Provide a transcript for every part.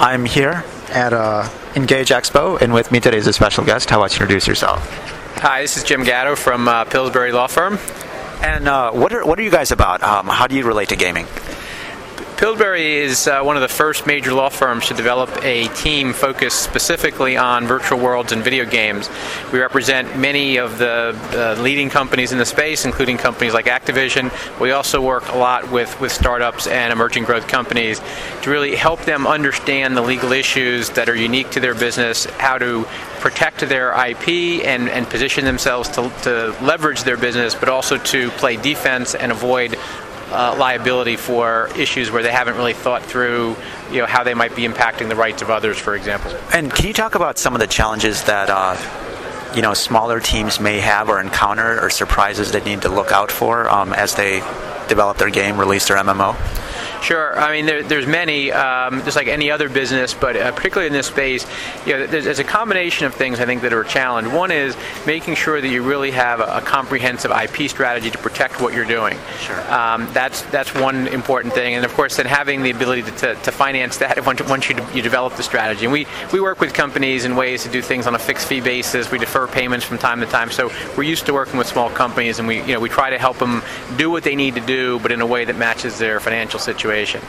I'm here at uh, Engage Expo, and with me today is a special guest. How about you introduce yourself? Hi, this is Jim Gatto from uh, Pillsbury Law Firm. And uh, what are what are you guys about? Um, how do you relate to gaming? Pillsbury is uh, one of the first major law firms to develop a team focused specifically on virtual worlds and video games. We represent many of the uh, leading companies in the space, including companies like Activision. We also work a lot with, with startups and emerging growth companies to really help them understand the legal issues that are unique to their business, how to protect their IP and, and position themselves to, to leverage their business, but also to play defense and avoid uh, liability for issues where they haven't really thought through, you know, how they might be impacting the rights of others, for example. And can you talk about some of the challenges that uh, you know smaller teams may have or encounter, or surprises they need to look out for um, as they develop their game, release their MMO? Sure. I mean, there, there's many, um, just like any other business, but uh, particularly in this space, you know, there's, there's, a combination of things I think that are a challenge. One is making sure that you really have a, a comprehensive IP strategy to protect what you're doing. Sure. Um, that's that's one important thing, and of course, then having the ability to, to, to finance that once, once you, de- you develop the strategy. And we we work with companies in ways to do things on a fixed fee basis. We defer payments from time to time, so we're used to working with small companies, and we you know we try to help them do what they need to do, but in a way that matches their financial situation situation.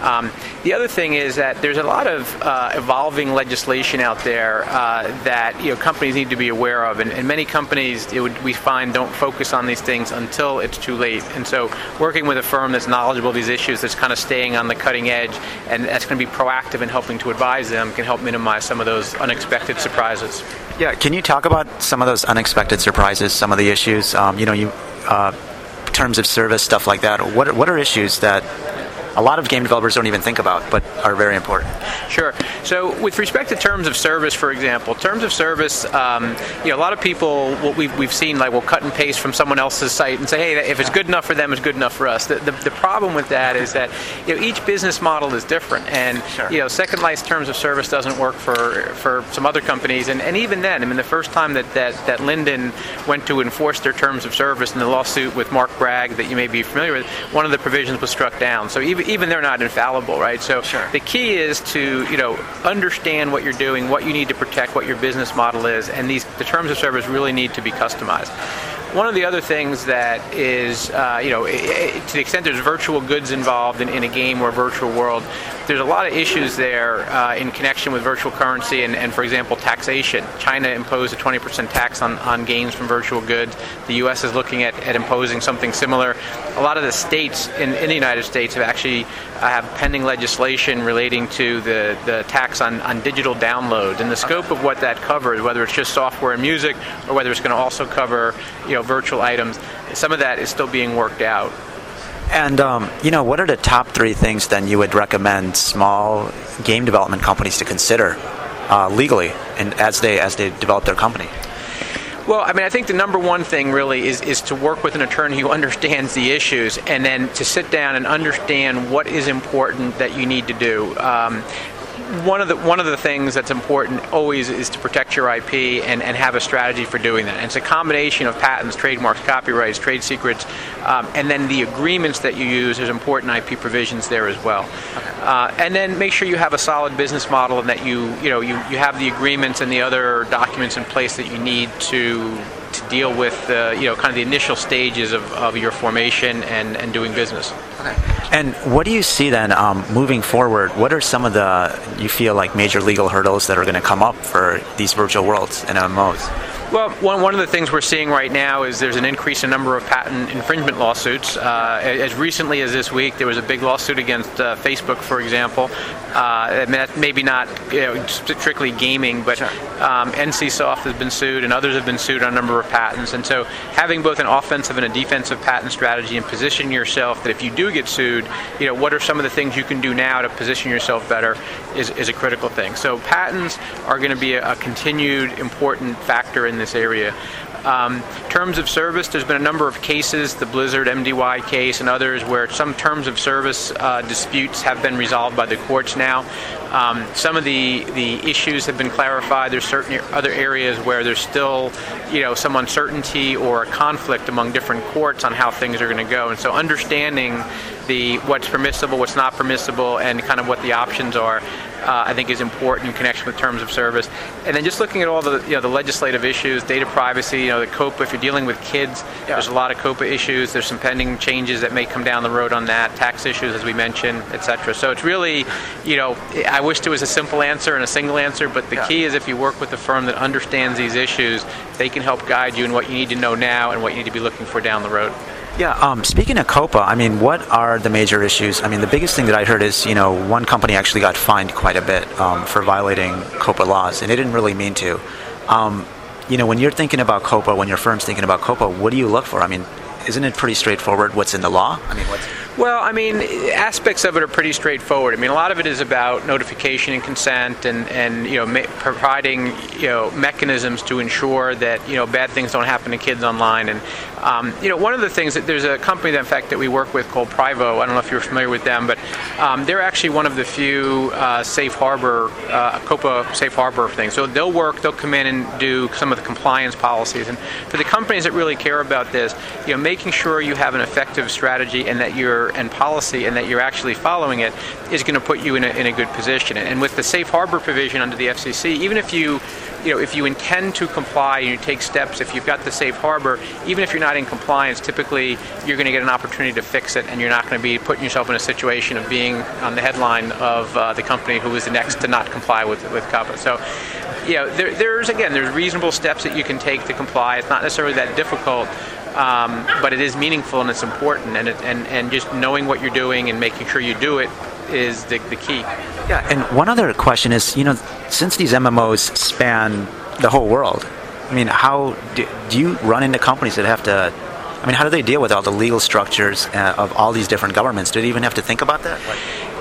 Um, the other thing is that there's a lot of uh, evolving legislation out there uh, that you know companies need to be aware of, and, and many companies would, we find don't focus on these things until it's too late. And so, working with a firm that's knowledgeable of these issues, that's kind of staying on the cutting edge, and that's going to be proactive in helping to advise them, can help minimize some of those unexpected surprises. Yeah, can you talk about some of those unexpected surprises, some of the issues? Um, you know, you uh, terms of service, stuff like that. What what are issues that a lot of game developers don't even think about, but are very important. Sure. So, with respect to terms of service, for example, terms of service, um, you know, a lot of people, what we've, we've seen, like, will cut and paste from someone else's site and say, hey, if it's good enough for them, it's good enough for us. The, the, the problem with that is that, you know, each business model is different, and, sure. you know, Second Life's terms of service doesn't work for, for some other companies, and, and even then, I mean, the first time that, that, that Linden went to enforce their terms of service in the lawsuit with Marc Bragg that you may be familiar with, one of the provisions was struck down. So even even they're not infallible, right? So sure. the key is to you know understand what you're doing, what you need to protect, what your business model is, and these the terms of service really need to be customized. One of the other things that is, uh, you know, to the extent there's virtual goods involved in, in, a game or a virtual world, there's a lot of issues there uh, in connection with virtual currency and, and, for example, taxation. China imposed a 20% tax on, on gains from virtual goods. The U.S. is looking at, at imposing something similar. A lot of the states in, in the United States have actually uh, have pending legislation relating to the, the tax on, on digital downloads and the scope of what that covers, whether it's just software and music or whether it's going to also cover, you know, know, virtual items. Some of that is still being worked out. And um, you know, what are the top three things then you would recommend small game development companies to consider uh, legally, and as they as they develop their company? Well, I mean, I think the number one thing really is, is to work with an attorney who understands the issues and then to sit down and understand what is important that you need to do. Um, one of the one of the things that's important always is to protect your IP and, and have a strategy for doing that. And it's a combination of patents, trademarks, copyrights, trade secrets, um, and then the agreements that you use. There's important IP provisions there as well. Okay. Uh, and then make sure you have a solid business model and that you you know you, you have the agreements and the other documents in place that you need to to deal with the you know kind of the initial stages of, of your formation and, and doing business. Okay. And what do you see then um, moving forward? What are some of the you feel like major legal hurdles that are going to come up for these virtual worlds and MMOs? Well, one, one of the things we're seeing right now is there's an increase in number of patent infringement lawsuits. Uh, as recently as this week, there was a big lawsuit against uh, Facebook, for example. Uh, maybe not you know, strictly gaming, but um, NCSoft has been sued and others have been sued on a number of patents. And so having both an offensive and a defensive patent strategy and position yourself that if you do get sued, you know, what are some of the things you can do now to position yourself better is, is a critical thing. So patents are going to be a, a continued important factor in this area. Um, terms of service, there's been a number of cases, the Blizzard MDY case and others, where some terms of service uh, disputes have been resolved by the courts now. Um, some of the, the issues have been clarified. There's certain other areas where there's still, you know, some uncertainty or a conflict among different courts on how things are going to go. And so understanding the what's permissible, what's not permissible, and kind of what the options are uh, I think is important in connection with terms of service. And then just looking at all the you know the legislative issues, data privacy, you know the COPPA. If you're dealing with kids, yeah. there's a lot of COPPA issues. There's some pending changes that may come down the road on that, tax issues as we mentioned, etc. So it's really, you know, I wish there was a simple answer and a single answer, but the yeah. key is if you work with a firm that understands these issues, they can help guide you in what you need to know now and what you need to be looking for down the road. Yeah. Um, speaking of COPPA, I mean, what are the major issues? I mean, the biggest thing that I heard is, you know, one company actually got fined quite a bit um, for violating COPPA laws, and they didn't really mean to. Um, you know, when you're thinking about COPPA, when your firm's thinking about COPPA, what do you look for? I mean, isn't it pretty straightforward what's in the law? I mean, what's well, I mean, aspects of it are pretty straightforward. I mean, a lot of it is about notification and consent, and and you know, ma- providing you know mechanisms to ensure that you know bad things don't happen to kids online. And um, you know, one of the things that there's a company that in fact that we work with called Privo. I don't know if you're familiar with them, but um, they're actually one of the few uh, safe harbor uh, COPPA safe harbor things. So they'll work, they'll come in and do some of the compliance policies. And for the companies that really care about this, you know, making sure you have an effective strategy and that you're and policy and that you're actually following it is going to put you in a, in a good position. And with the safe harbor provision under the FCC, even if you you know, if you intend to comply and you take steps, if you've got the safe harbor, even if you're not in compliance, typically you're going to get an opportunity to fix it, and you're not going to be putting yourself in a situation of being on the headline of uh, the company who is the next to not comply with with COPPA. So, you know, there, there's again, there's reasonable steps that you can take to comply. It's not necessarily that difficult um, but it is meaningful and it's important, and, it, and and just knowing what you're doing and making sure you do it is the, the key. Yeah, and one other question is, you know, since these MMOs span the whole world, I mean, how do, do you run into companies that have to? I mean, how do they deal with all the legal structures uh, of all these different governments? Do they even have to think about that? Like,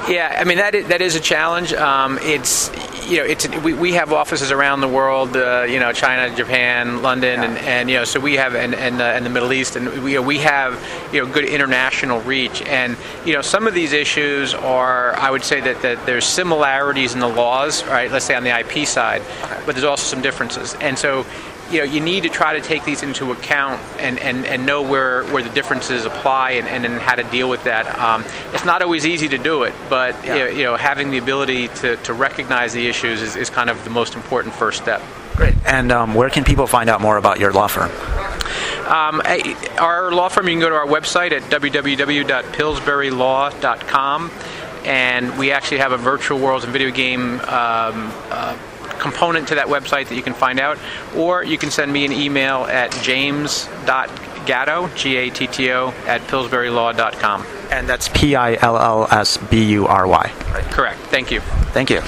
yeah, I mean that is, that is a challenge. Um, it's you know it's we, we have offices around the world. Uh, you know, China, Japan, London, yeah. and, and you know so we have and and, uh, and the Middle East, and we you know, we have you know good international reach. And you know some of these issues are I would say that, that there's similarities in the laws, right? Let's say on the IP side, okay. but there's also some differences. And so you know, you need to try to take these into account and, and, and know where, where the differences apply and, and, and how to deal with that. Um, it's not always easy to do it, but yeah. you, know, having the ability to, to recognize the issues is, is kind of the most important first step. Great. And um, where can people find out more about your law firm? Um, our law firm, you can go to our website at www.pillsburylaw.com, and we actually have a virtual worlds and video game um, uh, component to that website that you can find out, or you can send me an email at james.gatto, G-A-T-T-O, at pillsburylaw.com. And that's P-I-L-L-S-B-U-R-Y. Correct. Thank you. Thank you.